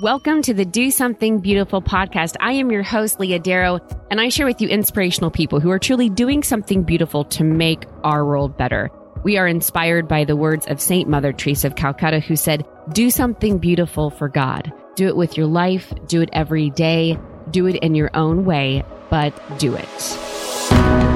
Welcome to the Do Something Beautiful podcast. I am your host, Leah Darrow, and I share with you inspirational people who are truly doing something beautiful to make our world better. We are inspired by the words of Saint Mother Teresa of Calcutta, who said, Do something beautiful for God. Do it with your life, do it every day, do it in your own way, but do it.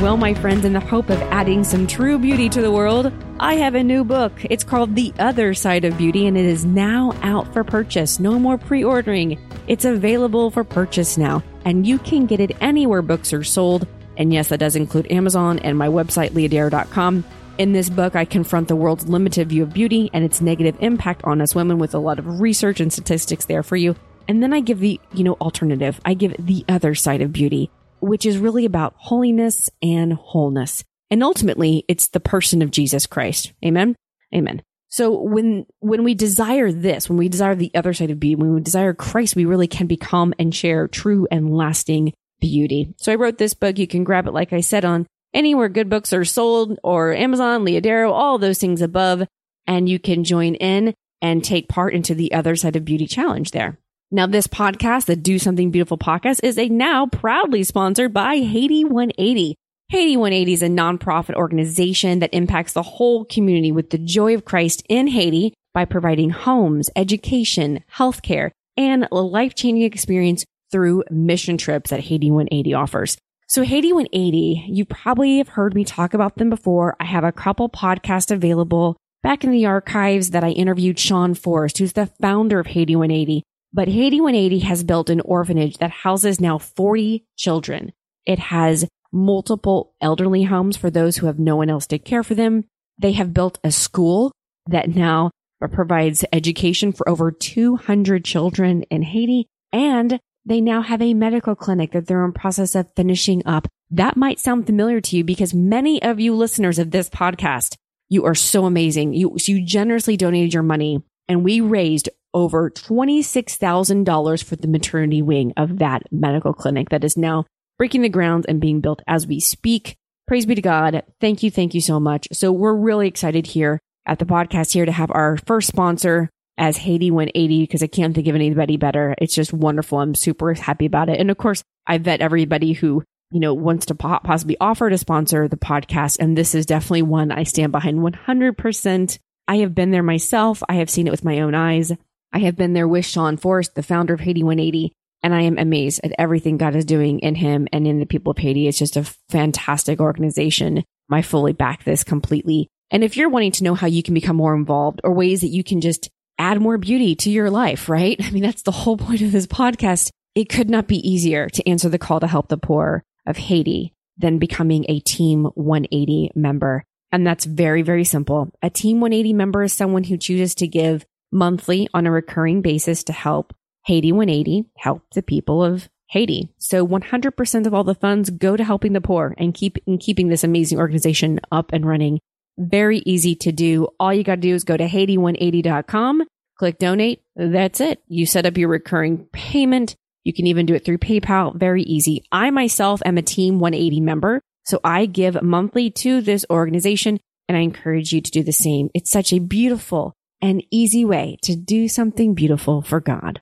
Well, my friends, in the hope of adding some true beauty to the world, I have a new book. It's called The Other Side of Beauty, and it is now out for purchase. No more pre ordering. It's available for purchase now, and you can get it anywhere books are sold. And yes, that does include Amazon and my website, leahdarrow.com. In this book, I confront the world's limited view of beauty and its negative impact on us women with a lot of research and statistics there for you. And then I give the, you know, alternative. I give the other side of beauty which is really about holiness and wholeness. And ultimately, it's the person of Jesus Christ. Amen. Amen. So when, when we desire this, when we desire the other side of beauty, when we desire Christ, we really can become and share true and lasting beauty. So I wrote this book. You can grab it, like I said, on anywhere good books are sold or Amazon, Leah Darrow, all those things above. And you can join in and take part into the other side of beauty challenge there. Now, this podcast, the Do Something Beautiful podcast, is a now proudly sponsored by Haiti 180. Haiti 180 is a nonprofit organization that impacts the whole community with the joy of Christ in Haiti by providing homes, education, healthcare, and a life changing experience through mission trips that Haiti 180 offers. So Haiti 180, you probably have heard me talk about them before. I have a couple podcasts available back in the archives that I interviewed Sean Forrest, who's the founder of Haiti 180. But Haiti 180 has built an orphanage that houses now 40 children. It has multiple elderly homes for those who have no one else to care for them. They have built a school that now provides education for over 200 children in Haiti. And they now have a medical clinic that they're in process of finishing up. That might sound familiar to you because many of you listeners of this podcast, you are so amazing. You, you generously donated your money and we raised over $26,000 for the maternity wing of that medical clinic that is now breaking the ground and being built as we speak. Praise be to God. Thank you. Thank you so much. So we're really excited here at the podcast here to have our first sponsor as Haiti 180 because I can't think of anybody better. It's just wonderful. I'm super happy about it. And of course, I vet everybody who, you know, wants to possibly offer to sponsor the podcast. And this is definitely one I stand behind 100%. I have been there myself. I have seen it with my own eyes. I have been there with Sean Forrest, the founder of Haiti 180, and I am amazed at everything God is doing in him and in the people of Haiti. It's just a fantastic organization. I fully back this completely. And if you're wanting to know how you can become more involved or ways that you can just add more beauty to your life, right? I mean, that's the whole point of this podcast. It could not be easier to answer the call to help the poor of Haiti than becoming a Team 180 member. And that's very, very simple. A Team 180 member is someone who chooses to give monthly on a recurring basis to help Haiti 180 help the people of Haiti. So 100% of all the funds go to helping the poor and keep in keeping this amazing organization up and running. Very easy to do. All you got to do is go to Haiti180.com, click donate. That's it. You set up your recurring payment. You can even do it through PayPal. Very easy. I myself am a Team 180 member. So I give monthly to this organization and I encourage you to do the same. It's such a beautiful an easy way to do something beautiful for God.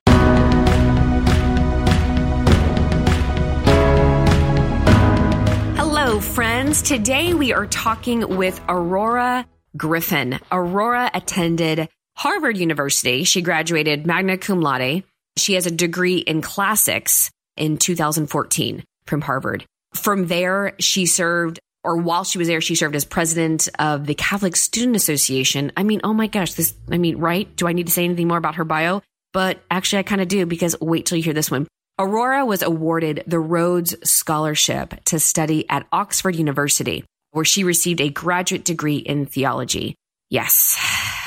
Hello, friends. Today we are talking with Aurora Griffin. Aurora attended Harvard University. She graduated magna cum laude. She has a degree in classics in 2014 from Harvard. From there, she served or while she was there, she served as president of the Catholic Student Association. I mean, oh my gosh, this, I mean, right? Do I need to say anything more about her bio? But actually, I kind of do because wait till you hear this one. Aurora was awarded the Rhodes Scholarship to study at Oxford University, where she received a graduate degree in theology. Yes.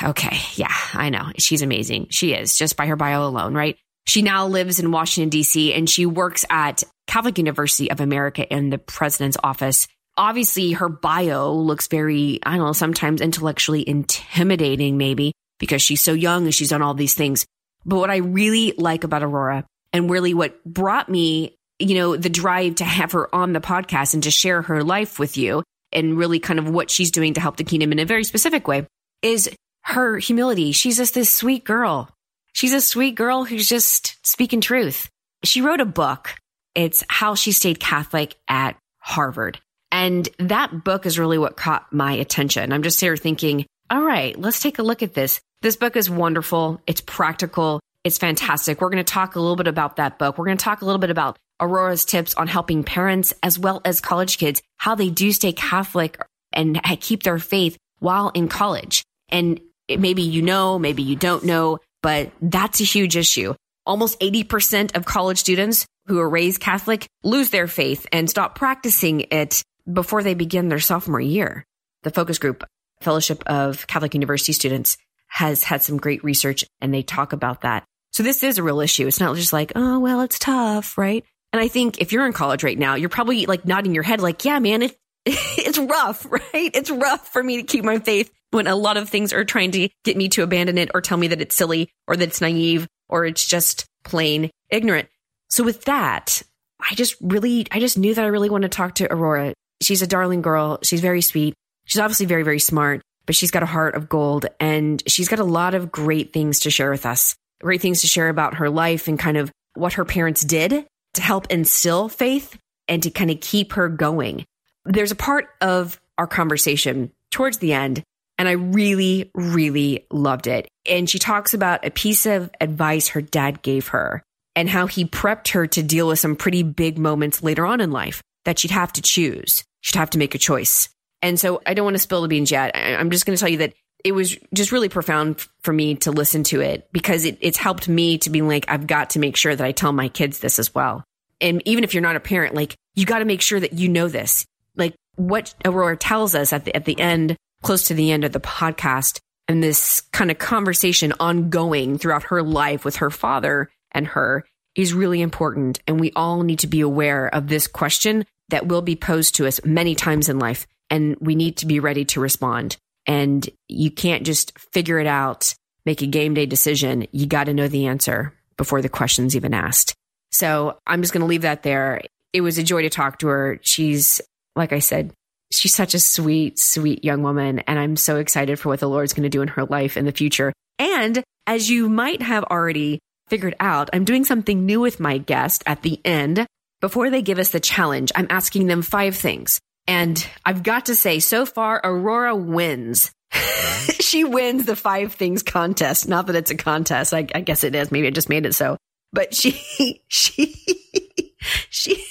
Okay. Yeah, I know. She's amazing. She is just by her bio alone, right? She now lives in Washington, D.C., and she works at Catholic University of America in the president's office obviously her bio looks very, I don't know, sometimes intellectually intimidating, maybe because she's so young and she's done all these things. But what I really like about Aurora and really what brought me, you know, the drive to have her on the podcast and to share her life with you and really kind of what she's doing to help the kingdom in a very specific way is her humility. She's just this sweet girl. She's a sweet girl who's just speaking truth. She wrote a book. It's How She Stayed Catholic at Harvard. And that book is really what caught my attention. I'm just here thinking, all right, let's take a look at this. This book is wonderful. It's practical. It's fantastic. We're going to talk a little bit about that book. We're going to talk a little bit about Aurora's tips on helping parents as well as college kids, how they do stay Catholic and keep their faith while in college. And maybe you know, maybe you don't know, but that's a huge issue. Almost 80% of college students who are raised Catholic lose their faith and stop practicing it before they begin their sophomore year. The focus group, Fellowship of Catholic University Students, has had some great research and they talk about that. So this is a real issue. It's not just like, oh, well, it's tough, right? And I think if you're in college right now, you're probably like nodding your head, like, yeah, man, it, it's rough, right? It's rough for me to keep my faith when a lot of things are trying to get me to abandon it or tell me that it's silly or that it's naive or it's just plain ignorant. So with that, I just really, I just knew that I really wanted to talk to Aurora. She's a darling girl. She's very sweet. She's obviously very, very smart, but she's got a heart of gold and she's got a lot of great things to share with us great things to share about her life and kind of what her parents did to help instill faith and to kind of keep her going. There's a part of our conversation towards the end, and I really, really loved it. And she talks about a piece of advice her dad gave her and how he prepped her to deal with some pretty big moments later on in life that she'd have to choose. She'd have to make a choice. And so I don't want to spill the beans yet. I'm just going to tell you that it was just really profound for me to listen to it because it, it's helped me to be like, I've got to make sure that I tell my kids this as well. And even if you're not a parent, like you got to make sure that you know this. Like what Aurora tells us at the, at the end, close to the end of the podcast and this kind of conversation ongoing throughout her life with her father and her is really important. And we all need to be aware of this question that will be posed to us many times in life. And we need to be ready to respond and you can't just figure it out, make a game day decision. You got to know the answer before the question's even asked. So I'm just going to leave that there. It was a joy to talk to her. She's, like I said, she's such a sweet, sweet young woman. And I'm so excited for what the Lord's going to do in her life in the future. And as you might have already figured out, I'm doing something new with my guest at the end. Before they give us the challenge, I'm asking them five things. And I've got to say, so far, Aurora wins. she wins the five things contest. Not that it's a contest. I, I, guess it is. Maybe I just made it so. But she, she, she,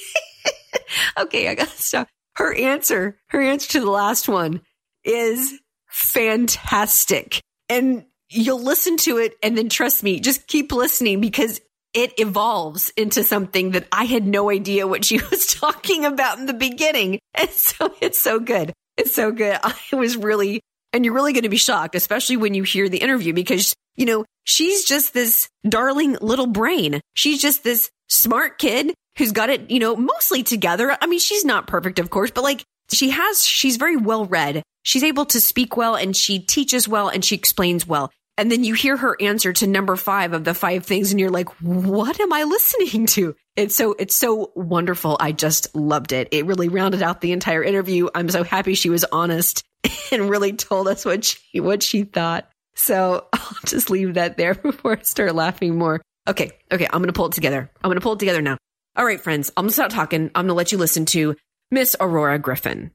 okay, I gotta stop. Her answer, her answer to the last one is fantastic. And you'll listen to it and then trust me, just keep listening because it evolves into something that I had no idea what she was talking about in the beginning. And so it's so good. It's so good. I was really, and you're really going to be shocked, especially when you hear the interview because, you know, she's just this darling little brain. She's just this smart kid who's got it, you know, mostly together. I mean, she's not perfect, of course, but like she has, she's very well read. She's able to speak well and she teaches well and she explains well. And then you hear her answer to number five of the five things and you're like, what am I listening to? It's so, it's so wonderful. I just loved it. It really rounded out the entire interview. I'm so happy she was honest and really told us what she, what she thought. So I'll just leave that there before I start laughing more. Okay. Okay. I'm going to pull it together. I'm going to pull it together now. All right, friends. I'm going to stop talking. I'm going to let you listen to Miss Aurora Griffin.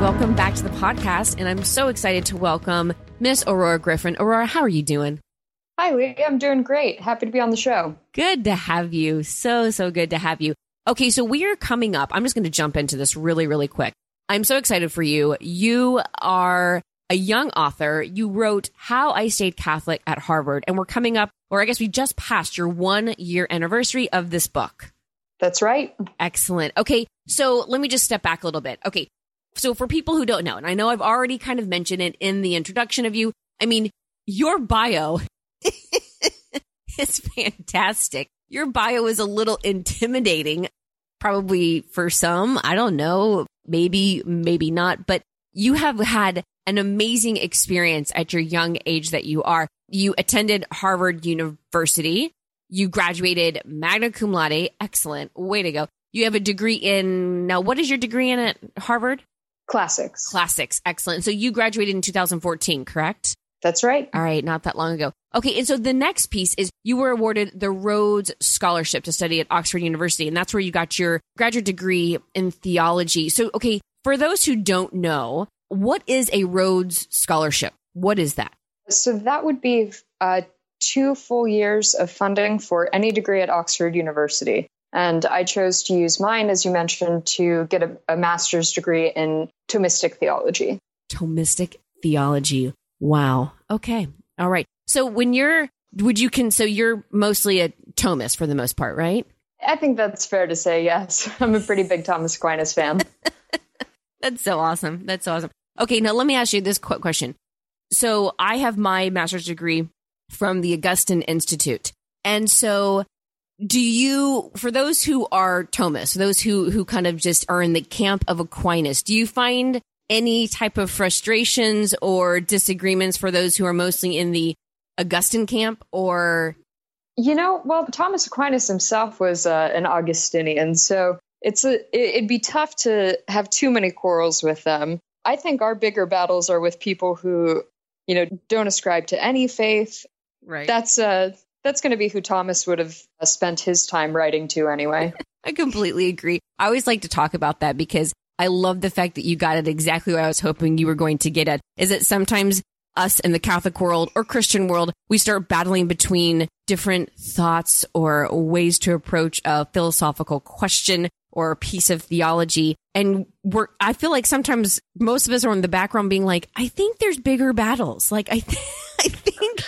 Welcome back to the podcast. And I'm so excited to welcome Miss Aurora Griffin. Aurora, how are you doing? Hi, Lee. I'm doing great. Happy to be on the show. Good to have you. So, so good to have you. Okay, so we are coming up. I'm just going to jump into this really, really quick. I'm so excited for you. You are a young author. You wrote How I Stayed Catholic at Harvard, and we're coming up, or I guess we just passed your one year anniversary of this book. That's right. Excellent. Okay, so let me just step back a little bit. Okay, so for people who don't know, and I know I've already kind of mentioned it in the introduction of you, I mean, your bio is fantastic. Your bio is a little intimidating, probably for some. I don't know. Maybe, maybe not, but you have had an amazing experience at your young age that you are. You attended Harvard University. You graduated magna cum laude. Excellent. Way to go. You have a degree in, now what is your degree in at Harvard? Classics. Classics. Excellent. So you graduated in 2014, correct? That's right. All right, not that long ago. Okay, and so the next piece is you were awarded the Rhodes Scholarship to study at Oxford University, and that's where you got your graduate degree in theology. So, okay, for those who don't know, what is a Rhodes Scholarship? What is that? So that would be uh, two full years of funding for any degree at Oxford University. And I chose to use mine, as you mentioned, to get a, a master's degree in Thomistic theology. Thomistic theology. Wow. Okay. All right. So when you're, would you can, so you're mostly a Thomist for the most part, right? I think that's fair to say, yes. I'm a pretty big Thomas Aquinas fan. that's so awesome. That's so awesome. Okay. Now let me ask you this quick question. So I have my master's degree from the Augustine Institute. And so do you, for those who are Thomists those who, who kind of just are in the camp of Aquinas, do you find any type of frustrations or disagreements for those who are mostly in the Augustine camp or? You know, well, Thomas Aquinas himself was uh, an Augustinian, so it's a, it'd be tough to have too many quarrels with them. I think our bigger battles are with people who, you know, don't ascribe to any faith. Right. That's uh that's going to be who Thomas would have uh, spent his time writing to anyway. I completely agree. I always like to talk about that because I love the fact that you got it exactly what I was hoping you were going to get at. Is that sometimes us in the Catholic world or Christian world, we start battling between different thoughts or ways to approach a philosophical question or a piece of theology. And we're, I feel like sometimes most of us are in the background being like, I think there's bigger battles. Like, I, th- I think,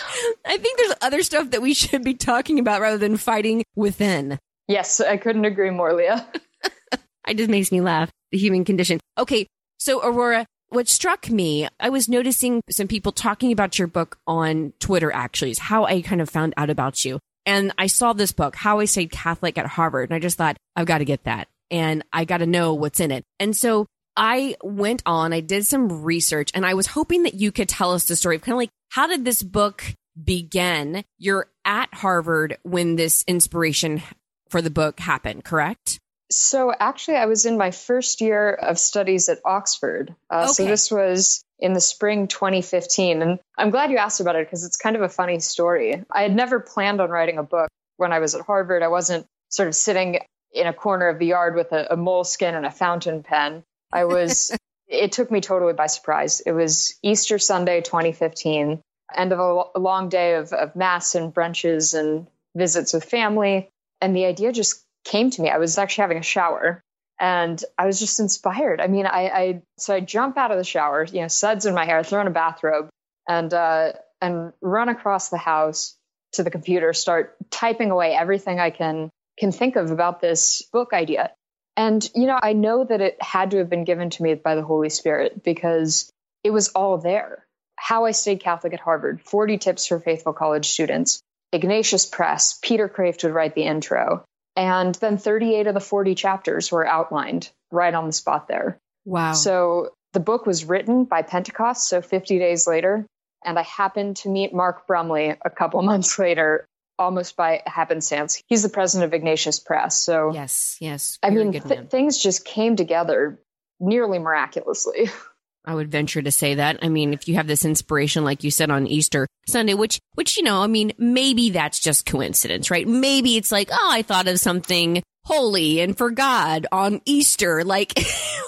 I think there's other stuff that we should be talking about rather than fighting within. Yes, I couldn't agree more, Leah. it just makes me laugh. The human condition. Okay. So, Aurora, what struck me, I was noticing some people talking about your book on Twitter, actually, is how I kind of found out about you. And I saw this book, How I Stayed Catholic at Harvard. And I just thought, I've got to get that and I got to know what's in it. And so I went on, I did some research and I was hoping that you could tell us the story of kind of like, how did this book begin? You're at Harvard when this inspiration for the book happened, correct? So actually, I was in my first year of studies at Oxford. Uh, okay. So this was in the spring 2015. And I'm glad you asked about it because it's kind of a funny story. I had never planned on writing a book when I was at Harvard. I wasn't sort of sitting in a corner of the yard with a, a Moleskine and a fountain pen. I was, it took me totally by surprise. It was Easter Sunday, 2015, end of a, a long day of, of mass and brunches and visits with family. And the idea just came to me. I was actually having a shower and I was just inspired. I mean, I, I so I jump out of the shower, you know, suds in my hair, throw in a bathrobe, and uh, and run across the house to the computer, start typing away everything I can can think of about this book idea. And, you know, I know that it had to have been given to me by the Holy Spirit because it was all there. How I Stayed Catholic at Harvard, 40 Tips for Faithful College Students, Ignatius Press, Peter Kreeft would write the intro. And then 38 of the 40 chapters were outlined right on the spot there. Wow. So the book was written by Pentecost, so 50 days later. And I happened to meet Mark Brumley a couple months later almost by happenstance. He's the president of Ignatius Press. So yes, yes. I mean, th- things just came together nearly miraculously. I would venture to say that. I mean, if you have this inspiration, like you said on Easter Sunday, which, which, you know, I mean, maybe that's just coincidence, right? Maybe it's like, oh, I thought of something holy and for God on Easter. Like,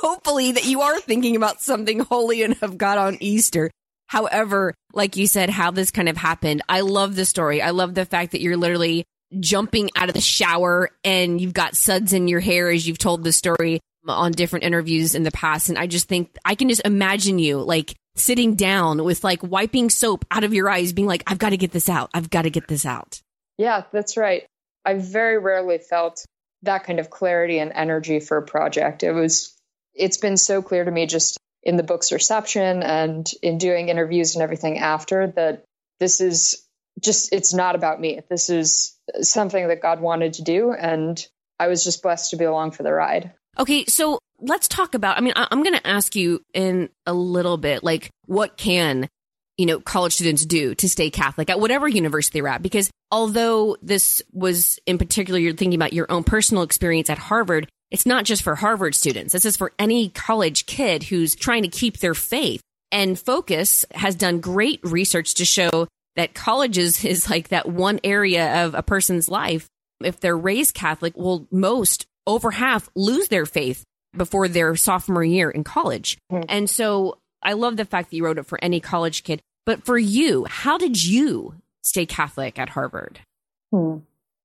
hopefully that you are thinking about something holy and of God on Easter. However, like you said, how this kind of happened, I love the story. I love the fact that you're literally jumping out of the shower and you've got suds in your hair as you've told the story on different interviews in the past. And I just think I can just imagine you like sitting down with like wiping soap out of your eyes, being like, I've got to get this out. I've got to get this out. Yeah, that's right. I very rarely felt that kind of clarity and energy for a project. It was, it's been so clear to me just in the book's reception and in doing interviews and everything after that this is just it's not about me. This is something that god wanted to do and i was just blessed to be along for the ride. Okay so let's talk about i mean i'm going to ask you in a little bit like what can you know college students do to stay catholic at whatever university they're at? Because although this was in particular you're thinking about your own personal experience at harvard it's not just for Harvard students. This is for any college kid who's trying to keep their faith. And Focus has done great research to show that colleges is like that one area of a person's life. If they're raised Catholic, will most over half lose their faith before their sophomore year in college. Mm-hmm. And so I love the fact that you wrote it for any college kid. But for you, how did you stay Catholic at Harvard? Hmm.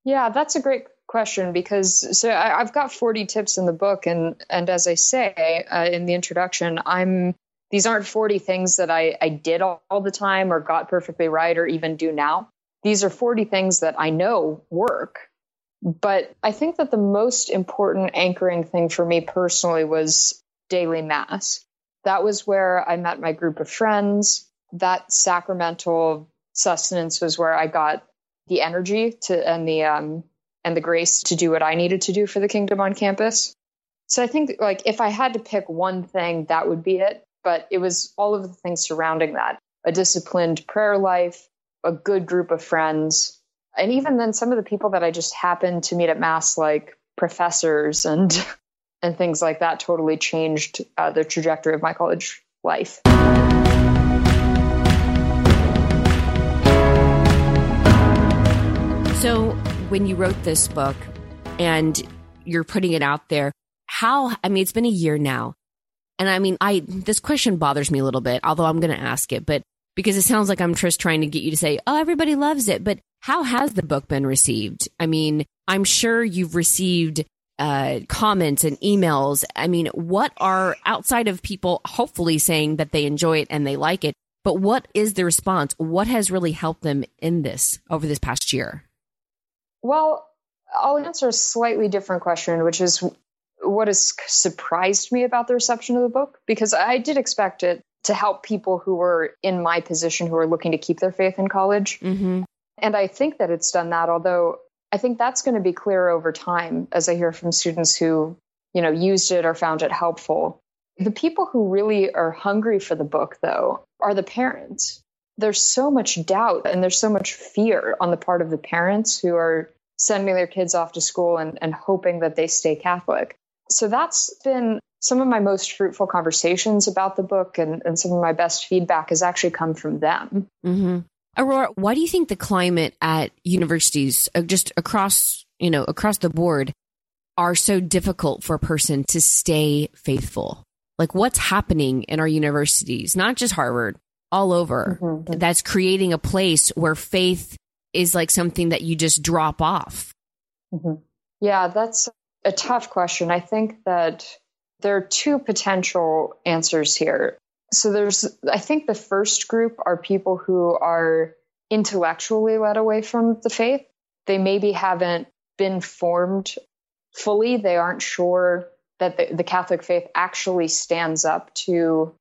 Yeah, that's a great question because so I, have got 40 tips in the book, and and as I say uh, in the introduction, I'm these aren't 40 things that I, I did all, all the time or got perfectly right or even do now. These are 40 things that I know work. But I think that the most important anchoring thing for me personally was daily mass. That was where I met my group of friends. That sacramental sustenance was where I got the energy to and the um and the grace to do what I needed to do for the kingdom on campus. So I think like if I had to pick one thing, that would be it. But it was all of the things surrounding that a disciplined prayer life, a good group of friends, and even then some of the people that I just happened to meet at Mass, like professors and and things like that, totally changed uh, the trajectory of my college life. So, when you wrote this book and you're putting it out there, how, I mean, it's been a year now. And I mean, I, this question bothers me a little bit, although I'm going to ask it, but because it sounds like I'm just trying to get you to say, oh, everybody loves it. But how has the book been received? I mean, I'm sure you've received uh, comments and emails. I mean, what are outside of people hopefully saying that they enjoy it and they like it? But what is the response? What has really helped them in this over this past year? Well, I'll answer a slightly different question, which is what has surprised me about the reception of the book, because I did expect it to help people who were in my position who are looking to keep their faith in college. Mm-hmm. And I think that it's done that, although I think that's going to be clear over time as I hear from students who, you know, used it or found it helpful. The people who really are hungry for the book, though, are the parents there's so much doubt and there's so much fear on the part of the parents who are sending their kids off to school and, and hoping that they stay Catholic. So that's been some of my most fruitful conversations about the book and, and some of my best feedback has actually come from them. Mm-hmm. Aurora, why do you think the climate at universities, uh, just across, you know, across the board, are so difficult for a person to stay faithful? Like, what's happening in our universities, not just Harvard, all over mm-hmm. that's creating a place where faith is like something that you just drop off? Mm-hmm. Yeah, that's a tough question. I think that there are two potential answers here. So there's, I think the first group are people who are intellectually led away from the faith. They maybe haven't been formed fully. They aren't sure that the, the Catholic faith actually stands up to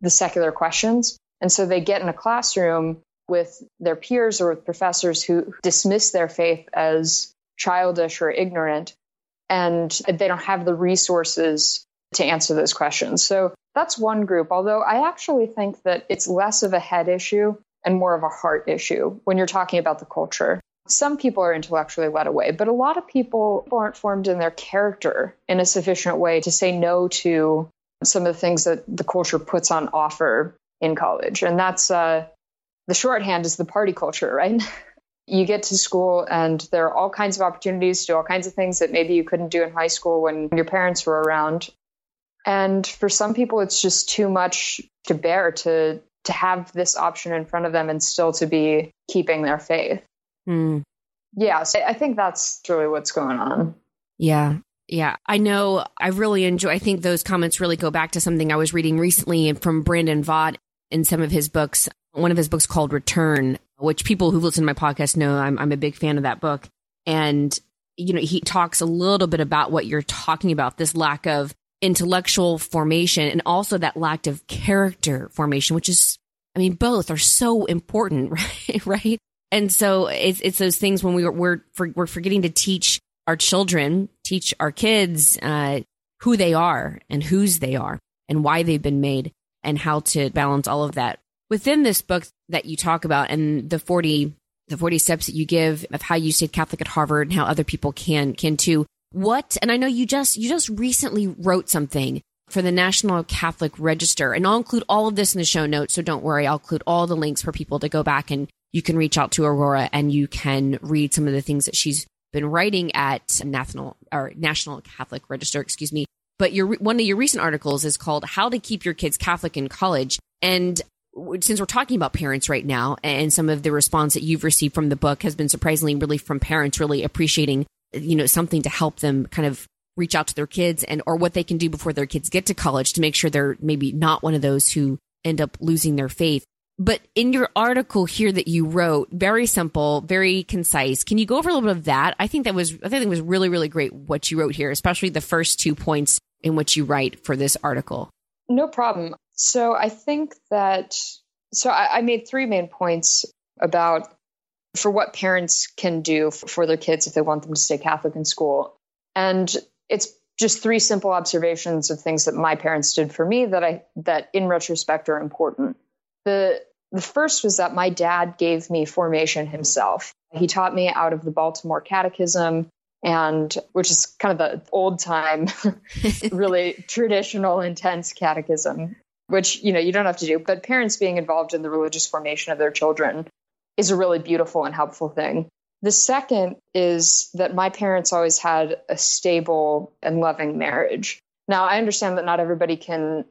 the secular questions. And so they get in a classroom with their peers or with professors who dismiss their faith as childish or ignorant, and they don't have the resources to answer those questions. So that's one group, although I actually think that it's less of a head issue and more of a heart issue when you're talking about the culture. Some people are intellectually led away, but a lot of people aren't formed in their character in a sufficient way to say no to some of the things that the culture puts on offer in college. And that's uh, the shorthand is the party culture, right? you get to school and there are all kinds of opportunities to do all kinds of things that maybe you couldn't do in high school when your parents were around. And for some people, it's just too much to bear to to have this option in front of them and still to be keeping their faith. Mm. Yeah, so I think that's really what's going on. Yeah. Yeah, I know. I really enjoy. I think those comments really go back to something I was reading recently from Brandon Vogt in some of his books, one of his books called Return, which people who listen to my podcast know I'm, I'm a big fan of that book. And, you know, he talks a little bit about what you're talking about this lack of intellectual formation and also that lack of character formation, which is, I mean, both are so important, right? right. And so it's, it's those things when we are, we're, we're forgetting to teach our children, teach our kids, uh, who they are and whose they are and why they've been made and how to balance all of that. Within this book that you talk about and the 40 the 40 steps that you give of how you stayed Catholic at Harvard and how other people can can too. what, and I know you just, you just recently wrote something for the National Catholic Register, and I'll include all of this in the show notes. So don't worry. I'll include all the links for people to go back and you can reach out to Aurora and you can read some of the things that she's been writing at National or National Catholic Register, excuse me. But your one of your recent articles is called "How to Keep Your Kids Catholic in College," and since we're talking about parents right now, and some of the response that you've received from the book has been surprisingly really from parents really appreciating, you know, something to help them kind of reach out to their kids and or what they can do before their kids get to college to make sure they're maybe not one of those who end up losing their faith. But in your article here that you wrote, very simple, very concise. Can you go over a little bit of that? I think that was, I think it was really, really great what you wrote here, especially the first two points in which you write for this article. No problem. So I think that, so I, I made three main points about for what parents can do for their kids if they want them to stay Catholic in school. And it's just three simple observations of things that my parents did for me that I that in retrospect are important. The the first was that my dad gave me formation himself. He taught me out of the Baltimore Catechism, and which is kind of the old time, really traditional, intense catechism, which you know you don't have to do. But parents being involved in the religious formation of their children is a really beautiful and helpful thing. The second is that my parents always had a stable and loving marriage. Now, I understand that not everybody can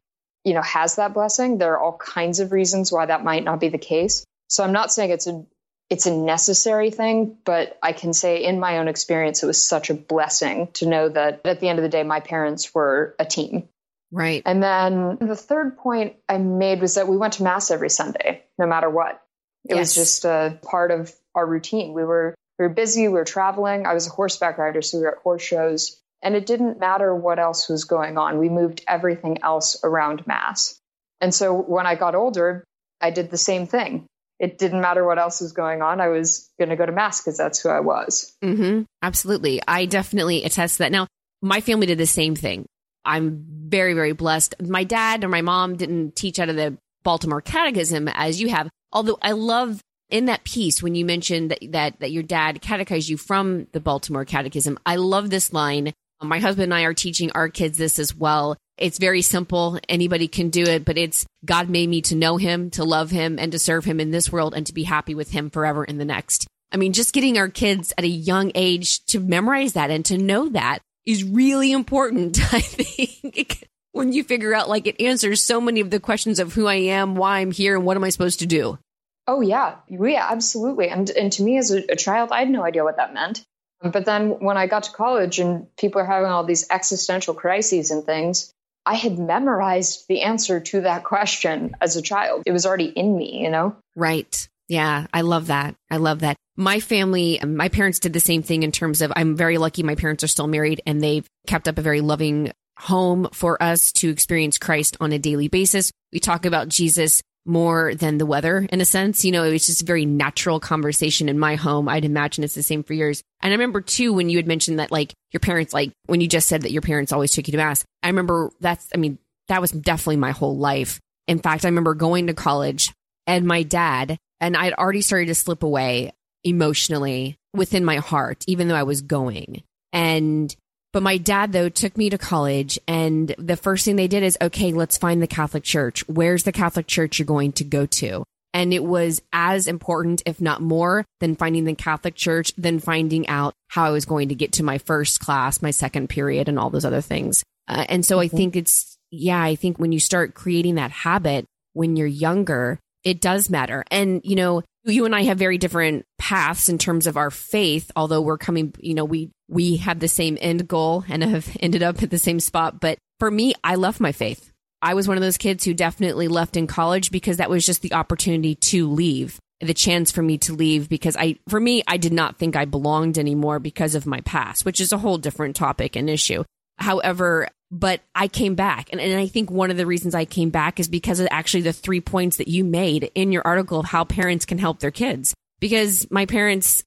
you know has that blessing there are all kinds of reasons why that might not be the case so i'm not saying it's a it's a necessary thing but i can say in my own experience it was such a blessing to know that at the end of the day my parents were a team right and then the third point i made was that we went to mass every sunday no matter what it yes. was just a part of our routine we were we were busy we were traveling i was a horseback rider so we were at horse shows and it didn't matter what else was going on. We moved everything else around Mass. And so when I got older, I did the same thing. It didn't matter what else was going on. I was going to go to Mass because that's who I was. Mm-hmm. Absolutely. I definitely attest to that. Now, my family did the same thing. I'm very, very blessed. My dad or my mom didn't teach out of the Baltimore Catechism as you have, although I love in that piece when you mentioned that, that, that your dad catechized you from the Baltimore Catechism. I love this line my husband and I are teaching our kids this as well. It's very simple. Anybody can do it, but it's God made me to know him, to love him, and to serve him in this world and to be happy with him forever in the next. I mean, just getting our kids at a young age to memorize that and to know that is really important. I think when you figure out like it answers so many of the questions of who I am, why I'm here, and what am I supposed to do. Oh yeah, yeah, absolutely. And and to me as a, a child, I had no idea what that meant. But then when I got to college and people are having all these existential crises and things, I had memorized the answer to that question as a child. It was already in me, you know? Right. Yeah, I love that. I love that. My family, um, my parents did the same thing in terms of I'm very lucky my parents are still married and they've kept up a very loving home for us to experience Christ on a daily basis. We talk about Jesus more than the weather in a sense. You know, it was just a very natural conversation in my home. I'd imagine it's the same for yours. And I remember too, when you had mentioned that like your parents, like when you just said that your parents always took you to mass, I remember that's, I mean, that was definitely my whole life. In fact, I remember going to college and my dad, and I'd already started to slip away emotionally within my heart, even though I was going. And but my dad, though, took me to college, and the first thing they did is, okay, let's find the Catholic Church. Where's the Catholic Church you're going to go to? And it was as important, if not more, than finding the Catholic Church, than finding out how I was going to get to my first class, my second period, and all those other things. Uh, and so mm-hmm. I think it's, yeah, I think when you start creating that habit when you're younger, it does matter. And, you know, you and I have very different paths in terms of our faith, although we're coming, you know, we, we have the same end goal and have ended up at the same spot. But for me, I left my faith. I was one of those kids who definitely left in college because that was just the opportunity to leave, the chance for me to leave because I, for me, I did not think I belonged anymore because of my past, which is a whole different topic and issue. However, but I came back. And, and I think one of the reasons I came back is because of actually the three points that you made in your article of how parents can help their kids. Because my parents,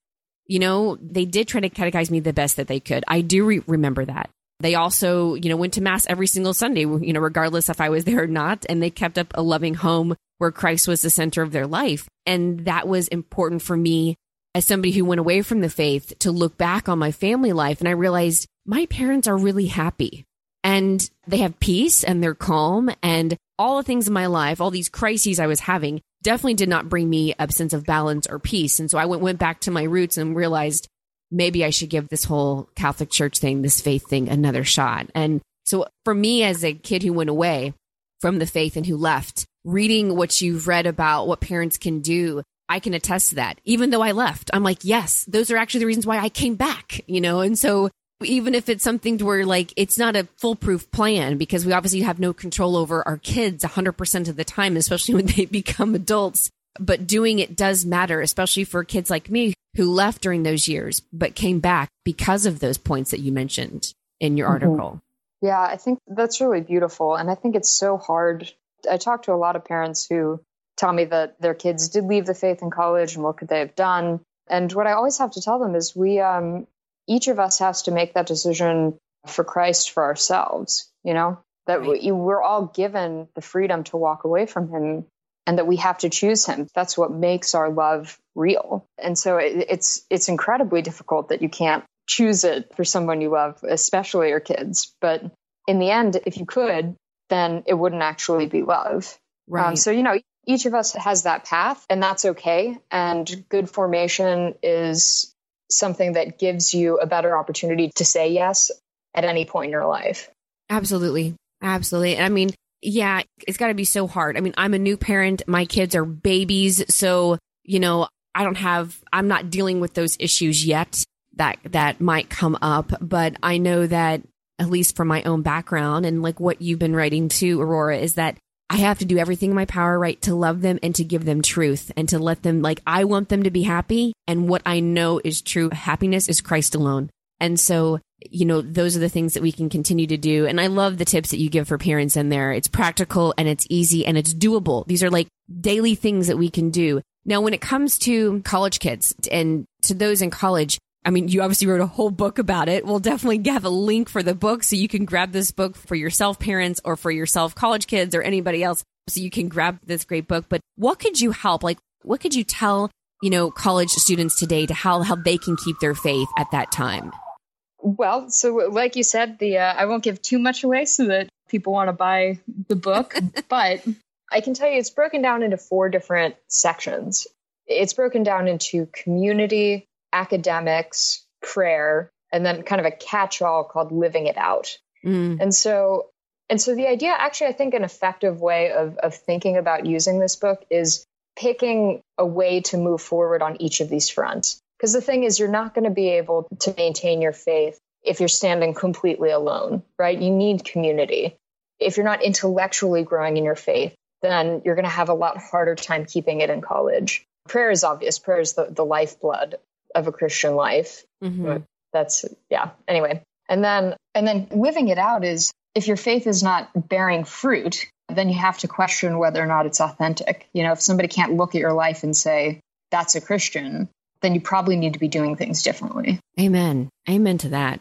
you know, they did try to catechize me the best that they could. I do re- remember that. They also, you know, went to mass every single Sunday, you know, regardless if I was there or not. And they kept up a loving home where Christ was the center of their life. And that was important for me as somebody who went away from the faith to look back on my family life. And I realized my parents are really happy and they have peace and they're calm and all the things in my life, all these crises I was having definitely did not bring me a sense of balance or peace. And so I went, went back to my roots and realized maybe I should give this whole Catholic Church thing, this faith thing, another shot. And so for me, as a kid who went away from the faith and who left, reading what you've read about what parents can do, I can attest to that. Even though I left, I'm like, yes, those are actually the reasons why I came back, you know? And so even if it's something where like it's not a foolproof plan because we obviously have no control over our kids 100% of the time, especially when they become adults. But doing it does matter, especially for kids like me who left during those years, but came back because of those points that you mentioned in your mm-hmm. article. Yeah, I think that's really beautiful. And I think it's so hard. I talk to a lot of parents who tell me that their kids did leave the faith in college and what could they have done. And what I always have to tell them is we, um, each of us has to make that decision for Christ for ourselves, you know, that right. we, we're all given the freedom to walk away from him and that we have to choose him. That's what makes our love real. And so it, it's it's incredibly difficult that you can't choose it for someone you love, especially your kids. But in the end, if you could, then it wouldn't actually be love. Um, right. Um, so you know, each of us has that path, and that's okay. And good formation is something that gives you a better opportunity to say yes at any point in your life. Absolutely. Absolutely. I mean, yeah, it's got to be so hard. I mean, I'm a new parent. My kids are babies. So, you know, I don't have, I'm not dealing with those issues yet that, that might come up. But I know that, at least from my own background and like what you've been writing to, Aurora, is that I have to do everything in my power, right, to love them and to give them truth and to let them, like, I want them to be happy. And what I know is true happiness is Christ alone. And so you know, those are the things that we can continue to do. And I love the tips that you give for parents in there. It's practical and it's easy and it's doable. These are like daily things that we can do. Now, when it comes to college kids and to those in college, I mean, you obviously wrote a whole book about it. We'll definitely have a link for the book so you can grab this book for yourself, parents, or for yourself, college kids, or anybody else. So you can grab this great book. But what could you help? Like, what could you tell, you know, college students today to how, how they can keep their faith at that time? Well, so like you said, the uh, I won't give too much away so that people want to buy the book, but I can tell you it's broken down into four different sections. It's broken down into community, academics, prayer, and then kind of a catch-all called living it out. Mm. And so and so the idea actually I think an effective way of of thinking about using this book is picking a way to move forward on each of these fronts. Because the thing is, you're not going to be able to maintain your faith if you're standing completely alone, right? You need community. If you're not intellectually growing in your faith, then you're going to have a lot harder time keeping it in college. Prayer is obvious. Prayer is the, the lifeblood of a Christian life. Mm-hmm. That's, yeah. Anyway. And then, and then living it out is if your faith is not bearing fruit, then you have to question whether or not it's authentic. You know, if somebody can't look at your life and say, that's a Christian, then you probably need to be doing things differently. Amen. Amen to that.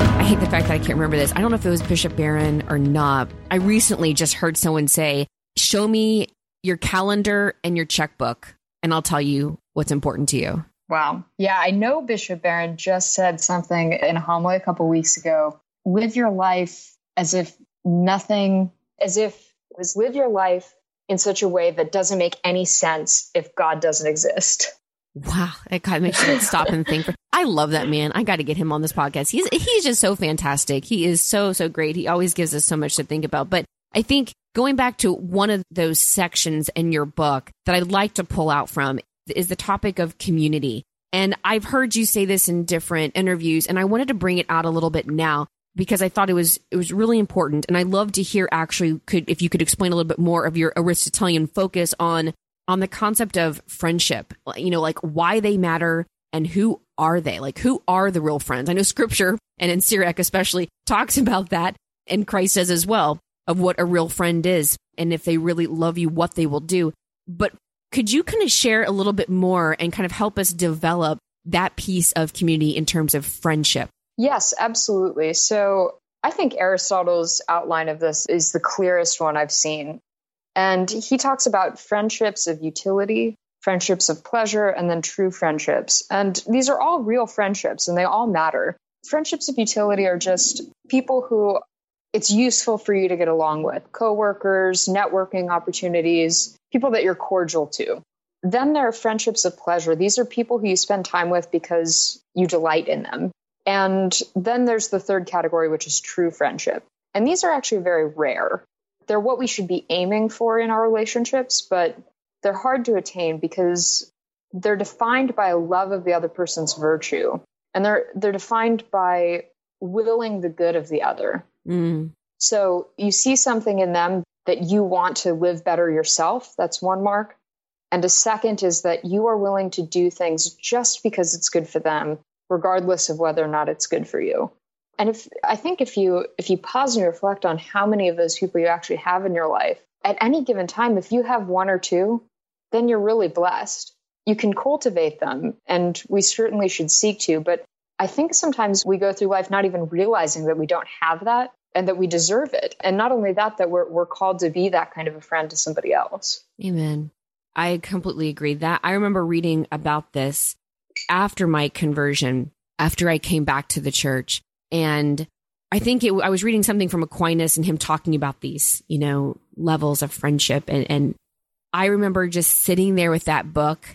I hate the fact that I can't remember this. I don't know if it was Bishop Barron or not. I recently just heard someone say, Show me your calendar and your checkbook, and I'll tell you what's important to you. Wow. Yeah, I know Bishop Barron just said something in a homily a couple weeks ago. Live your life as if nothing, as if it was live your life in such a way that doesn't make any sense if God doesn't exist. Wow, it kind of makes you stop and think. I love that man. I got to get him on this podcast. He's he's just so fantastic. He is so so great. He always gives us so much to think about. But I think going back to one of those sections in your book that I'd like to pull out from is the topic of community. And I've heard you say this in different interviews, and I wanted to bring it out a little bit now because I thought it was it was really important, and I love to hear actually could if you could explain a little bit more of your Aristotelian focus on on the concept of friendship. You know, like why they matter and who are they? Like who are the real friends? I know Scripture and in Sirach especially talks about that, and Christ says as well of what a real friend is, and if they really love you, what they will do. But could you kind of share a little bit more and kind of help us develop that piece of community in terms of friendship? Yes, absolutely. So I think Aristotle's outline of this is the clearest one I've seen. And he talks about friendships of utility, friendships of pleasure, and then true friendships. And these are all real friendships and they all matter. Friendships of utility are just people who it's useful for you to get along with coworkers, networking opportunities, people that you're cordial to. Then there are friendships of pleasure. These are people who you spend time with because you delight in them. And then there's the third category, which is true friendship. And these are actually very rare. They're what we should be aiming for in our relationships, but they're hard to attain because they're defined by a love of the other person's virtue. And they're they're defined by willing the good of the other. Mm. So you see something in them that you want to live better yourself. That's one mark. And a second is that you are willing to do things just because it's good for them, regardless of whether or not it's good for you. And if I think if you if you pause and reflect on how many of those people you actually have in your life at any given time, if you have one or two, then you're really blessed. You can cultivate them, and we certainly should seek to. But I think sometimes we go through life not even realizing that we don't have that and that we deserve it. And not only that, that we're, we're called to be that kind of a friend to somebody else. Amen. I completely agree that I remember reading about this after my conversion, after I came back to the church. And I think it, I was reading something from Aquinas and him talking about these, you know, levels of friendship. And, and I remember just sitting there with that book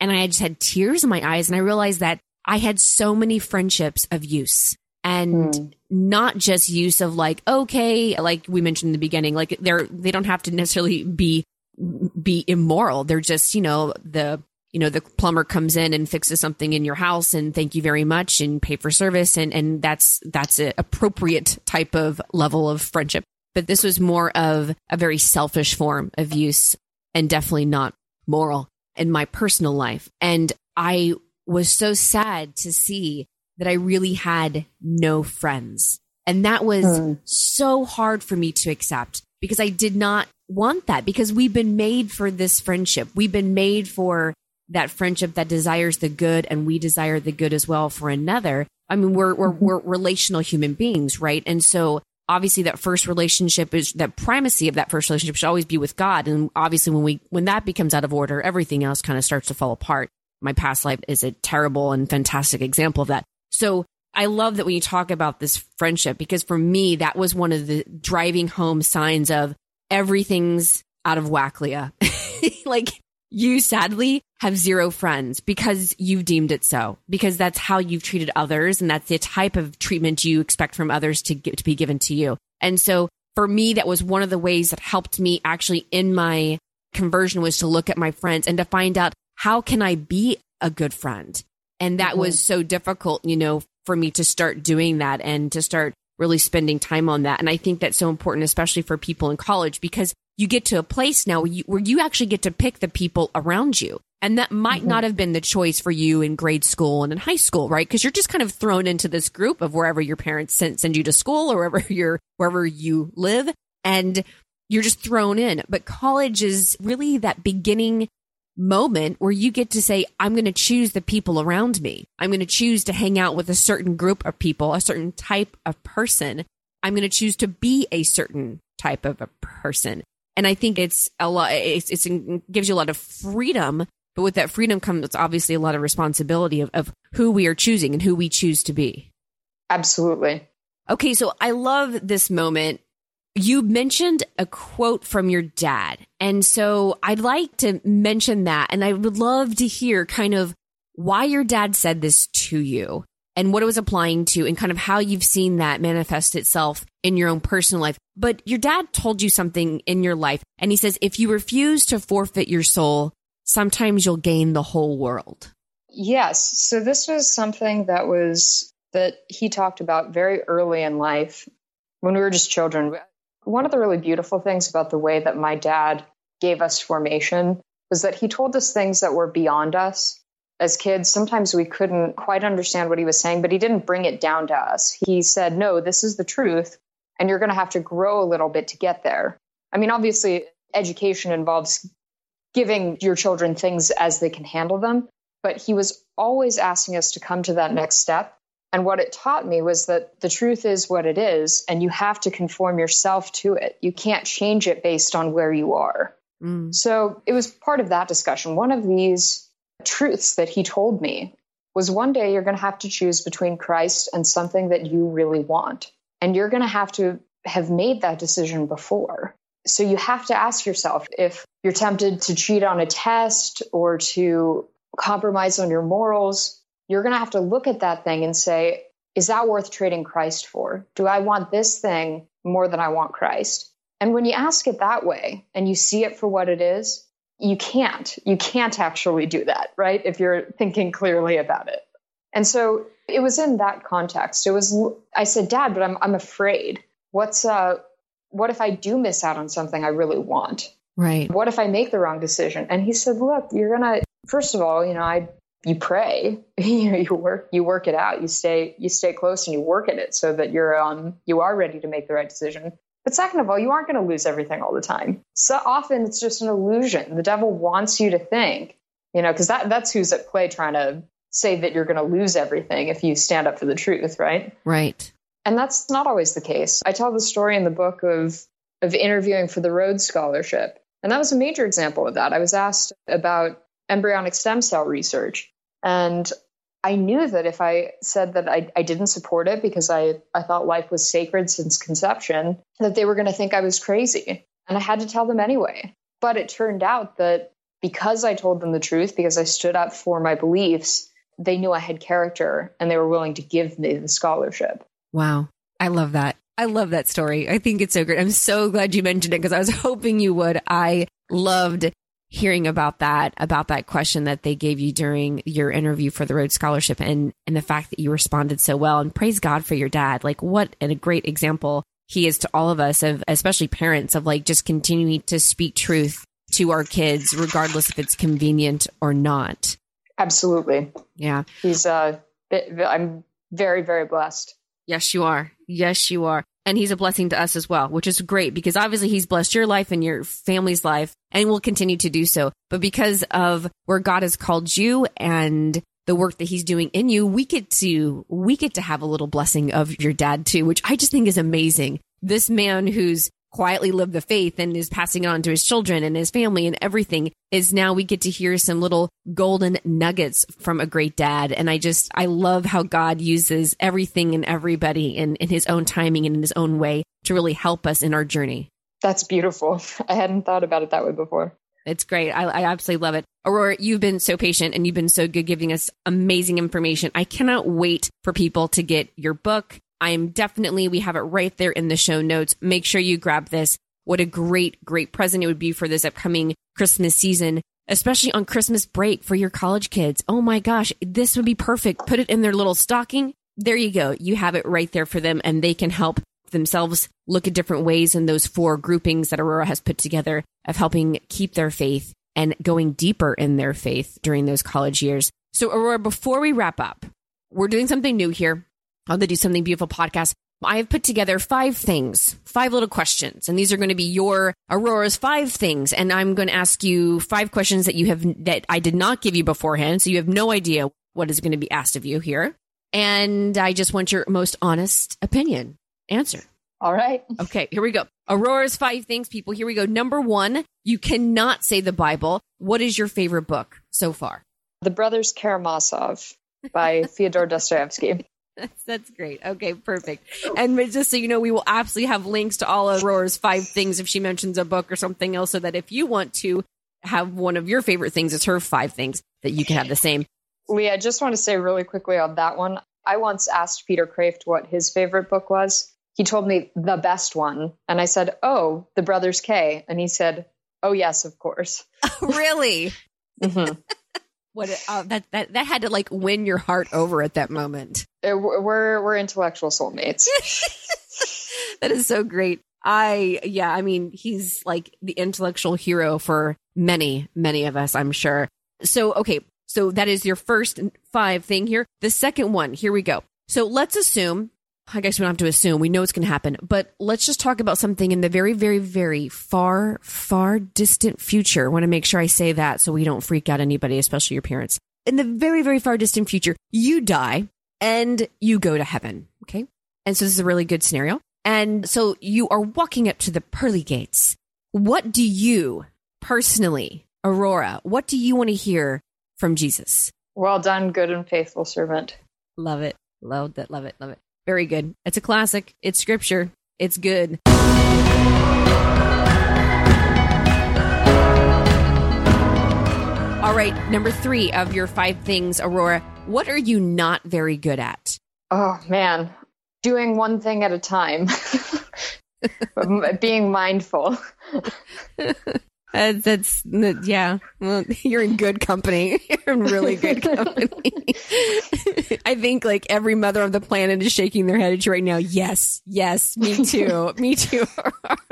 and I just had tears in my eyes. And I realized that I had so many friendships of use and mm. not just use of like, okay, like we mentioned in the beginning, like they're, they don't have to necessarily be, be immoral. They're just, you know, the, you know, the plumber comes in and fixes something in your house and thank you very much and pay for service. And, and that's, that's an appropriate type of level of friendship. But this was more of a very selfish form of use and definitely not moral in my personal life. And I was so sad to see that I really had no friends. And that was mm. so hard for me to accept because I did not want that because we've been made for this friendship. We've been made for that friendship that desires the good and we desire the good as well for another. I mean, we're, we're, mm-hmm. we're relational human beings, right? And so obviously that first relationship is that primacy of that first relationship should always be with God. And obviously when we, when that becomes out of order, everything else kind of starts to fall apart. My past life is a terrible and fantastic example of that. So I love that when you talk about this friendship, because for me, that was one of the driving home signs of everything's out of whack, Leah. like you sadly have zero friends because you've deemed it so, because that's how you've treated others. And that's the type of treatment you expect from others to, get, to be given to you. And so for me, that was one of the ways that helped me actually in my conversion was to look at my friends and to find out how can I be a good friend? And that mm-hmm. was so difficult, you know, for me to start doing that and to start really spending time on that. And I think that's so important, especially for people in college, because you get to a place now where you, where you actually get to pick the people around you. And that might mm-hmm. not have been the choice for you in grade school and in high school, right? Because you're just kind of thrown into this group of wherever your parents send, send you to school or wherever you're, wherever you live. And you're just thrown in. But college is really that beginning moment where you get to say, I'm going to choose the people around me. I'm going to choose to hang out with a certain group of people, a certain type of person. I'm going to choose to be a certain type of a person. And I think it's a lot, it's, it's, it gives you a lot of freedom, but with that freedom comes obviously a lot of responsibility of, of who we are choosing and who we choose to be. Absolutely. Okay. So I love this moment. You mentioned a quote from your dad. And so I'd like to mention that. And I would love to hear kind of why your dad said this to you and what it was applying to and kind of how you've seen that manifest itself in your own personal life. But your dad told you something in your life and he says, if you refuse to forfeit your soul, sometimes you'll gain the whole world. Yes. So this was something that was that he talked about very early in life when we were just children. One of the really beautiful things about the way that my dad gave us formation was that he told us things that were beyond us as kids, sometimes we couldn't quite understand what he was saying, but he didn't bring it down to us. He said, No, this is the truth, and you're going to have to grow a little bit to get there. I mean, obviously, education involves giving your children things as they can handle them, but he was always asking us to come to that next step. And what it taught me was that the truth is what it is, and you have to conform yourself to it. You can't change it based on where you are. Mm. So it was part of that discussion. One of these truths that he told me was one day you're going to have to choose between Christ and something that you really want. And you're going to have to have made that decision before. So you have to ask yourself if you're tempted to cheat on a test or to compromise on your morals, you're going to have to look at that thing and say, is that worth trading Christ for? Do I want this thing more than I want Christ? And when you ask it that way and you see it for what it is, you can't. You can't actually do that, right? If you're thinking clearly about it. And so it was in that context. It was I said, "Dad, but I'm I'm afraid. What's uh what if I do miss out on something I really want? Right. What if I make the wrong decision?" And he said, "Look, you're going to first of all, you know, I you pray, you know, you work you work it out. You stay you stay close and you work at it so that you're um you are ready to make the right decision. But second of all, you aren't going to lose everything all the time. So often it's just an illusion. The devil wants you to think, you know, because that, that's who's at play trying to say that you're going to lose everything if you stand up for the truth, right? Right. And that's not always the case. I tell the story in the book of of interviewing for the Rhodes Scholarship. And that was a major example of that. I was asked about embryonic stem cell research. And I knew that if I said that I, I didn't support it because I, I thought life was sacred since conception, that they were going to think I was crazy. And I had to tell them anyway. But it turned out that because I told them the truth, because I stood up for my beliefs, they knew I had character and they were willing to give me the scholarship. Wow. I love that. I love that story. I think it's so great. I'm so glad you mentioned it because I was hoping you would. I loved hearing about that, about that question that they gave you during your interview for the Rhodes Scholarship and, and the fact that you responded so well. And praise God for your dad. Like, what a great example he is to all of us, of especially parents, of like just continuing to speak truth to our kids, regardless if it's convenient or not. Absolutely. Yeah. He's, uh, I'm very, very blessed. Yes, you are. Yes, you are and he's a blessing to us as well, which is great because obviously he's blessed your life and your family's life and will continue to do so. But because of where God has called you and the work that he's doing in you, we get to, we get to have a little blessing of your dad too, which I just think is amazing. This man who's quietly lived the faith and is passing it on to his children and his family and everything is now we get to hear some little golden nuggets from a great dad. And I just, I love how God uses everything and everybody in, in his own timing and in his own way to really help us in our journey. That's beautiful. I hadn't thought about it that way before. It's great. I, I absolutely love it. Aurora, you've been so patient and you've been so good giving us amazing information. I cannot wait for people to get your book I'm definitely, we have it right there in the show notes. Make sure you grab this. What a great, great present it would be for this upcoming Christmas season, especially on Christmas break for your college kids. Oh my gosh, this would be perfect. Put it in their little stocking. There you go. You have it right there for them and they can help themselves look at different ways in those four groupings that Aurora has put together of helping keep their faith and going deeper in their faith during those college years. So Aurora, before we wrap up, we're doing something new here on the Do Something Beautiful podcast, I have put together five things, five little questions, and these are going to be your Aurora's five things. And I'm going to ask you five questions that you have that I did not give you beforehand, so you have no idea what is going to be asked of you here. And I just want your most honest opinion. Answer. All right. Okay, here we go. Aurora's five things, people. Here we go. Number one, you cannot say the Bible. What is your favorite book so far? The Brothers Karamazov by Fyodor Dostoevsky. That's that's great. Okay, perfect. And just so you know, we will absolutely have links to all of Aurora's five things if she mentions a book or something else, so that if you want to have one of your favorite things, it's her five things that you can have the same. Lee, I just want to say really quickly on that one. I once asked Peter Kreeft what his favorite book was. He told me the best one, and I said, "Oh, The Brothers K," and he said, "Oh yes, of course." really? mm-hmm what uh, that that that had to like win your heart over at that moment. Uh, we're we're intellectual soulmates. that is so great. I yeah, I mean, he's like the intellectual hero for many many of us, I'm sure. So okay, so that is your first five thing here. The second one, here we go. So let's assume I guess we don't have to assume. We know it's going to happen. But let's just talk about something in the very, very, very far, far distant future. I want to make sure I say that so we don't freak out anybody, especially your parents. In the very, very far distant future, you die and you go to heaven. Okay. And so this is a really good scenario. And so you are walking up to the pearly gates. What do you personally, Aurora, what do you want to hear from Jesus? Well done, good and faithful servant. Love it. Love that. Love it. Love it. Very good. It's a classic. It's scripture. It's good. All right, number three of your five things, Aurora. What are you not very good at? Oh, man. Doing one thing at a time, being mindful. Uh, that's yeah. Well, you're in good company. You're in really good company. I think like every mother of the planet is shaking their head at you right now. Yes, yes, me too, me too,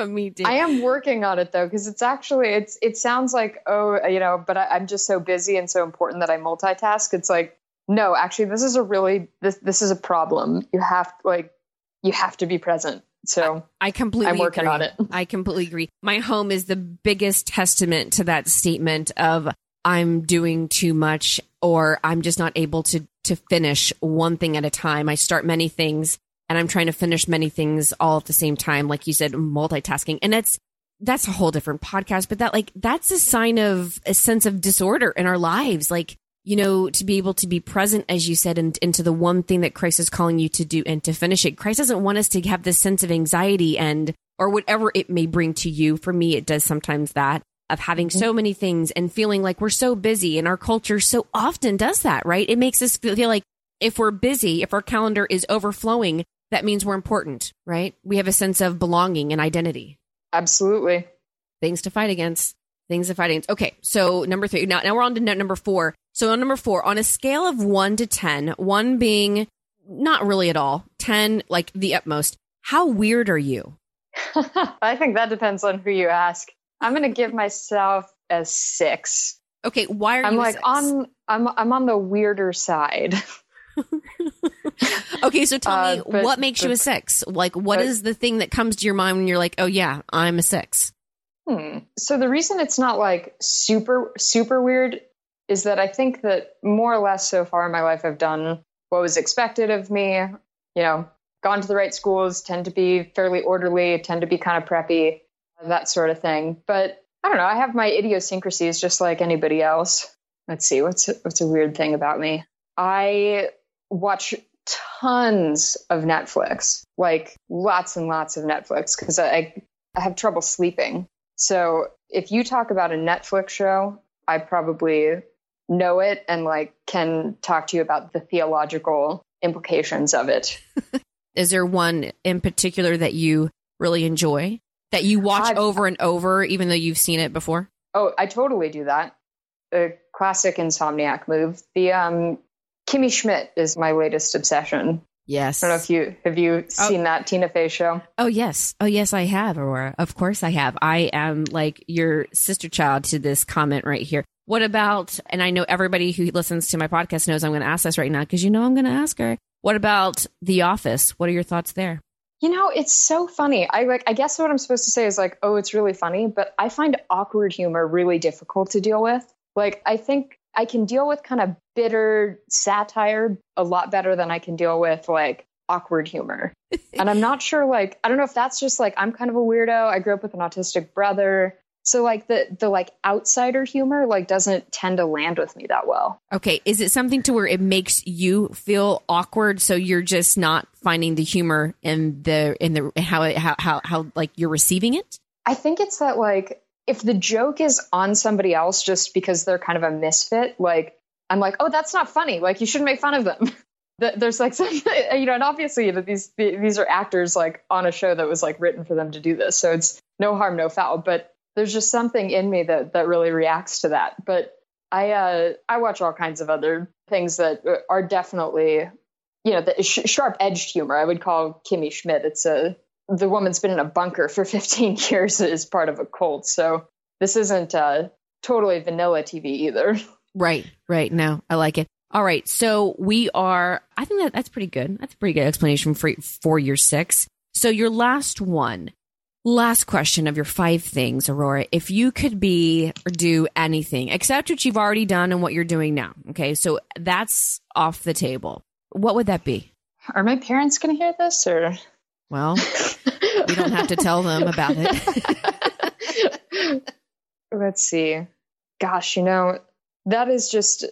me too. I am working on it though because it's actually it's it sounds like oh you know, but I, I'm just so busy and so important that I multitask. It's like no, actually, this is a really this this is a problem. You have like you have to be present so I, I completely I'm working agree. on it. I completely agree. My home is the biggest testament to that statement of I'm doing too much or I'm just not able to to finish one thing at a time. I start many things and I'm trying to finish many things all at the same time like you said multitasking. And that's that's a whole different podcast, but that like that's a sign of a sense of disorder in our lives. Like you know, to be able to be present, as you said, and into the one thing that Christ is calling you to do and to finish it. Christ doesn't want us to have this sense of anxiety and, or whatever it may bring to you. For me, it does sometimes that of having mm-hmm. so many things and feeling like we're so busy and our culture so often does that, right? It makes us feel like if we're busy, if our calendar is overflowing, that means we're important, right? We have a sense of belonging and identity. Absolutely. Things to fight against. Things to fight against. Okay. So number three. Now, now we're on to number four. So on number four, on a scale of one to 10, one being not really at all, 10 like the utmost, how weird are you? I think that depends on who you ask. I'm going to give myself a six. Okay, why are I'm you? like on. I'm I'm on the weirder side. okay, so tell uh, me but, what makes but, you a six? Like, what but, is the thing that comes to your mind when you're like, oh yeah, I'm a six? Hmm. So the reason it's not like super super weird is that I think that more or less so far in my life, I've done what was expected of me, you know, gone to the right schools, tend to be fairly orderly, tend to be kind of preppy, that sort of thing. But I don't know, I have my idiosyncrasies just like anybody else. Let's see, what's what's a weird thing about me? I watch tons of Netflix, like lots and lots of Netflix, because I, I have trouble sleeping. So if you talk about a Netflix show, I probably know it and like can talk to you about the theological implications of it. Is there one in particular that you really enjoy that you watch I've, over and over, even though you've seen it before? Oh, I totally do that. A classic insomniac move. The um, Kimmy Schmidt is my latest obsession. Yes. I don't know if you have you oh. seen oh. that Tina Fey show. Oh yes, oh yes, I have, Aurora. Of course, I have. I am like your sister child to this comment right here. What about, and I know everybody who listens to my podcast knows I'm going to ask this right now because you know I'm going to ask her. What about The Office? What are your thoughts there? You know, it's so funny. I like I guess what I'm supposed to say is like, "Oh, it's really funny," but I find awkward humor really difficult to deal with. Like I think I can deal with kind of bitter satire a lot better than I can deal with like awkward humor. and I'm not sure like I don't know if that's just like I'm kind of a weirdo. I grew up with an autistic brother. So like the the like outsider humor like doesn't tend to land with me that well. Okay, is it something to where it makes you feel awkward so you're just not finding the humor in the in the how it, how how how like you're receiving it? I think it's that like if the joke is on somebody else just because they're kind of a misfit, like I'm like, "Oh, that's not funny. Like you shouldn't make fun of them." There's like some, you know, and obviously, you know, these these are actors like on a show that was like written for them to do this, so it's no harm, no foul. But there's just something in me that that really reacts to that. But I uh, I watch all kinds of other things that are definitely you know the sh- sharp edged humor. I would call Kimmy Schmidt. It's a the woman's been in a bunker for 15 years as part of a cult. So this isn't uh, totally vanilla TV either. Right, right. No, I like it. All right, so we are. I think that that's pretty good. That's a pretty good explanation for for your six. So your last one Last question of your five things, Aurora. If you could be or do anything except what you've already done and what you're doing now, okay, so that's off the table. What would that be? Are my parents going to hear this or? Well, we don't have to tell them about it. let's see. Gosh, you know, that is just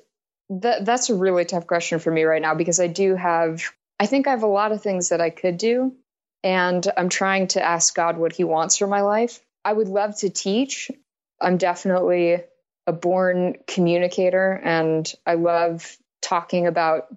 that that's a really tough question for me right now because I do have I think I have a lot of things that I could do and I'm trying to ask God what he wants for my life. I would love to teach. I'm definitely a born communicator and I love talking about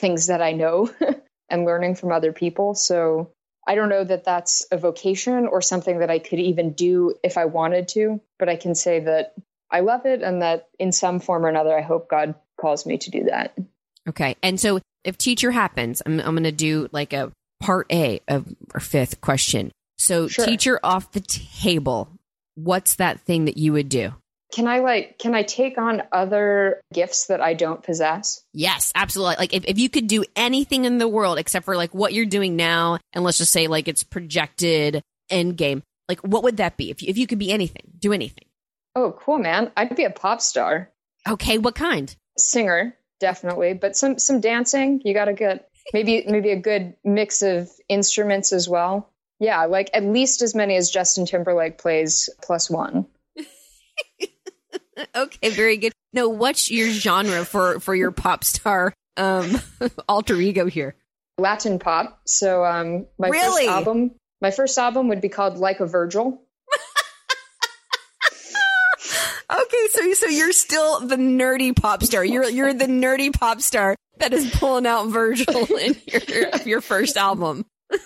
things that I know and learning from other people. So I don't know that that's a vocation or something that I could even do if I wanted to, but I can say that I love it and that in some form or another, I hope God calls me to do that. Okay. And so if teacher happens, I'm, I'm going to do like a part A of our fifth question. So sure. teacher off the table. What's that thing that you would do? Can I like can I take on other gifts that I don't possess? Yes, absolutely. Like if, if you could do anything in the world except for like what you're doing now, and let's just say like it's projected end game, like what would that be? If you, if you could be anything, do anything. Oh, cool, man. I'd be a pop star. Okay, what kind? Singer, definitely, but some some dancing. You got to get maybe maybe a good mix of instruments as well. Yeah, like at least as many as Justin Timberlake plays plus one. okay, very good. No, what's your genre for for your pop star um alter ego here? Latin pop. So um my really? first album my first album would be called Like a Virgil. Okay, so so you're still the nerdy pop star. You're you're the nerdy pop star that is pulling out Virgil in your your first album.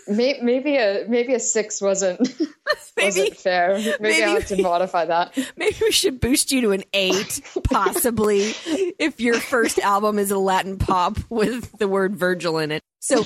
Maybe a maybe a six wasn't maybe, wasn't fair. Maybe, maybe I have to modify that. Maybe we should boost you to an eight, possibly, if your first album is a Latin pop with the word Virgil in it. So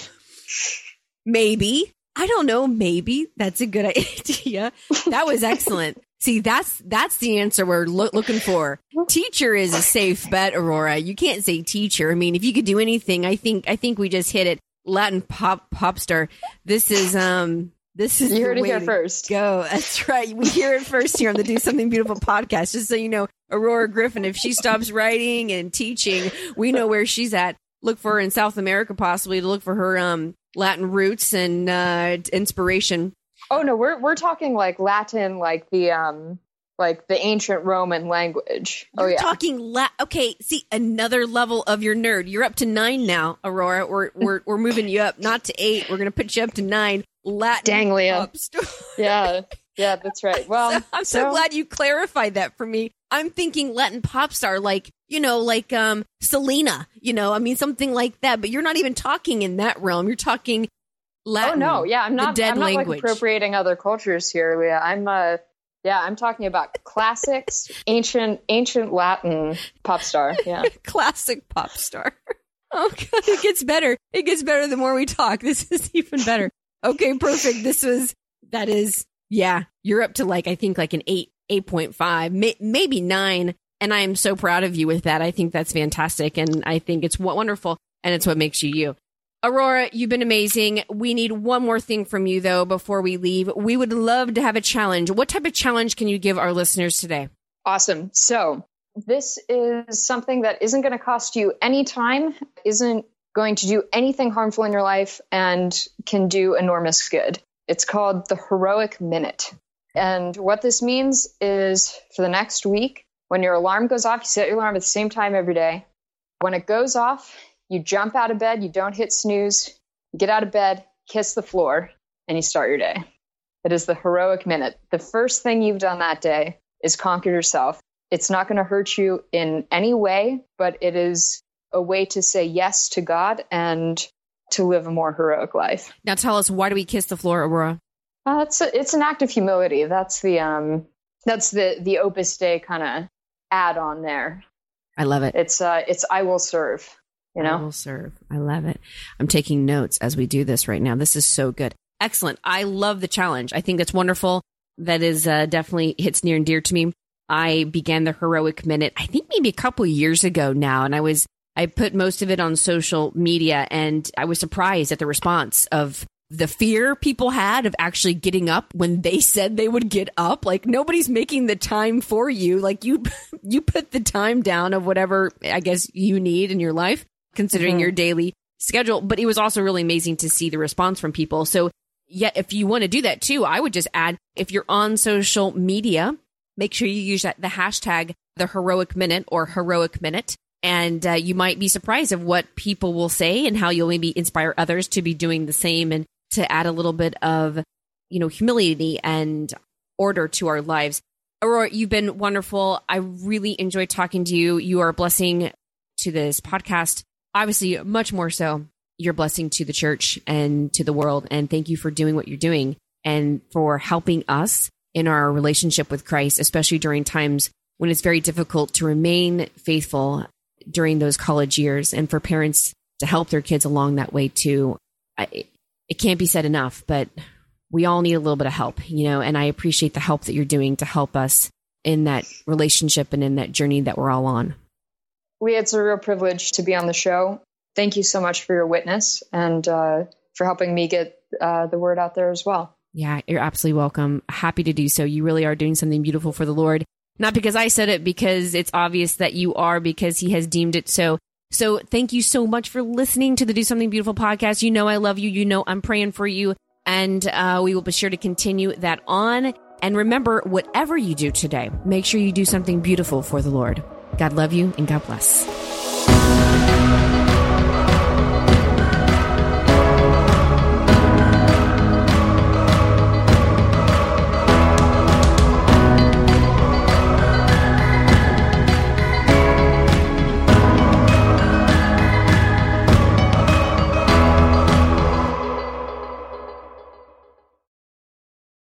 maybe I don't know. Maybe that's a good idea. That was excellent. See, that's that's the answer we're lo- looking for. Teacher is a safe bet, Aurora. You can't say teacher. I mean, if you could do anything, I think I think we just hit it. Latin pop pop star. This is um this is you heard it here first. Go. That's right. We hear it first here on the Do Something Beautiful podcast. Just so you know, Aurora Griffin, if she stops writing and teaching, we know where she's at. Look for her in South America, possibly to look for her um Latin roots and uh inspiration. Oh no, we're we're talking like Latin, like the um like the ancient Roman language. Oh, You're oh yeah, talking La- Okay, see another level of your nerd. You're up to nine now, Aurora. We're we're we're moving you up, not to eight. We're gonna put you up to nine. Latin. Dang, Leah. yeah, yeah, that's right. Well, so, I'm so, so glad you clarified that for me. I'm thinking Latin pop star, like you know, like um Selena. You know, I mean something like that. But you're not even talking in that realm. You're talking Latin. Oh no, yeah, I'm not. I'm not like appropriating other cultures here, Leah. I'm uh yeah, I'm talking about classics, ancient ancient Latin pop star. Yeah. Classic pop star. Oh god, it gets better. It gets better the more we talk. This is even better. Okay, perfect. This was that is yeah, you're up to like I think like an 8 8.5, may, maybe 9 and I am so proud of you with that. I think that's fantastic and I think it's wonderful and it's what makes you you. Aurora, you've been amazing. We need one more thing from you, though, before we leave. We would love to have a challenge. What type of challenge can you give our listeners today? Awesome. So, this is something that isn't going to cost you any time, isn't going to do anything harmful in your life, and can do enormous good. It's called the Heroic Minute. And what this means is for the next week, when your alarm goes off, you set your alarm at the same time every day. When it goes off, you jump out of bed, you don't hit snooze, you get out of bed, kiss the floor, and you start your day. It is the heroic minute. The first thing you've done that day is conquer yourself. It's not going to hurt you in any way, but it is a way to say yes to God and to live a more heroic life. Now tell us why do we kiss the floor, Aurora? Uh, it's a, it's an act of humility. That's the um that's the the Opus Dei kind of add on there. I love it. It's uh it's I will serve you know? I will serve. I love it. I'm taking notes as we do this right now. This is so good. Excellent. I love the challenge. I think that's wonderful. That is uh, definitely hits near and dear to me. I began the heroic minute, I think maybe a couple years ago now, and I was I put most of it on social media, and I was surprised at the response of the fear people had of actually getting up when they said they would get up like nobody's making the time for you like you you put the time down of whatever i guess you need in your life considering mm-hmm. your daily schedule. But it was also really amazing to see the response from people. So, yeah, if you want to do that too, I would just add if you're on social media, make sure you use that, the hashtag the heroic minute or heroic minute. And uh, you might be surprised of what people will say and how you'll maybe inspire others to be doing the same and to add a little bit of, you know, humility and order to our lives. Aurora, you've been wonderful. I really enjoyed talking to you. You are a blessing to this podcast. Obviously, much more so, you're blessing to the church and to the world. And thank you for doing what you're doing and for helping us in our relationship with Christ, especially during times when it's very difficult to remain faithful during those college years and for parents to help their kids along that way too. I, it can't be said enough, but we all need a little bit of help, you know, and I appreciate the help that you're doing to help us in that relationship and in that journey that we're all on. We, it's a real privilege to be on the show. Thank you so much for your witness and uh, for helping me get uh, the word out there as well. Yeah, you're absolutely welcome. Happy to do so. You really are doing something beautiful for the Lord. Not because I said it, because it's obvious that you are, because He has deemed it so. So thank you so much for listening to the Do Something Beautiful podcast. You know I love you. You know I'm praying for you. And uh, we will be sure to continue that on. And remember, whatever you do today, make sure you do something beautiful for the Lord. God love you and God bless.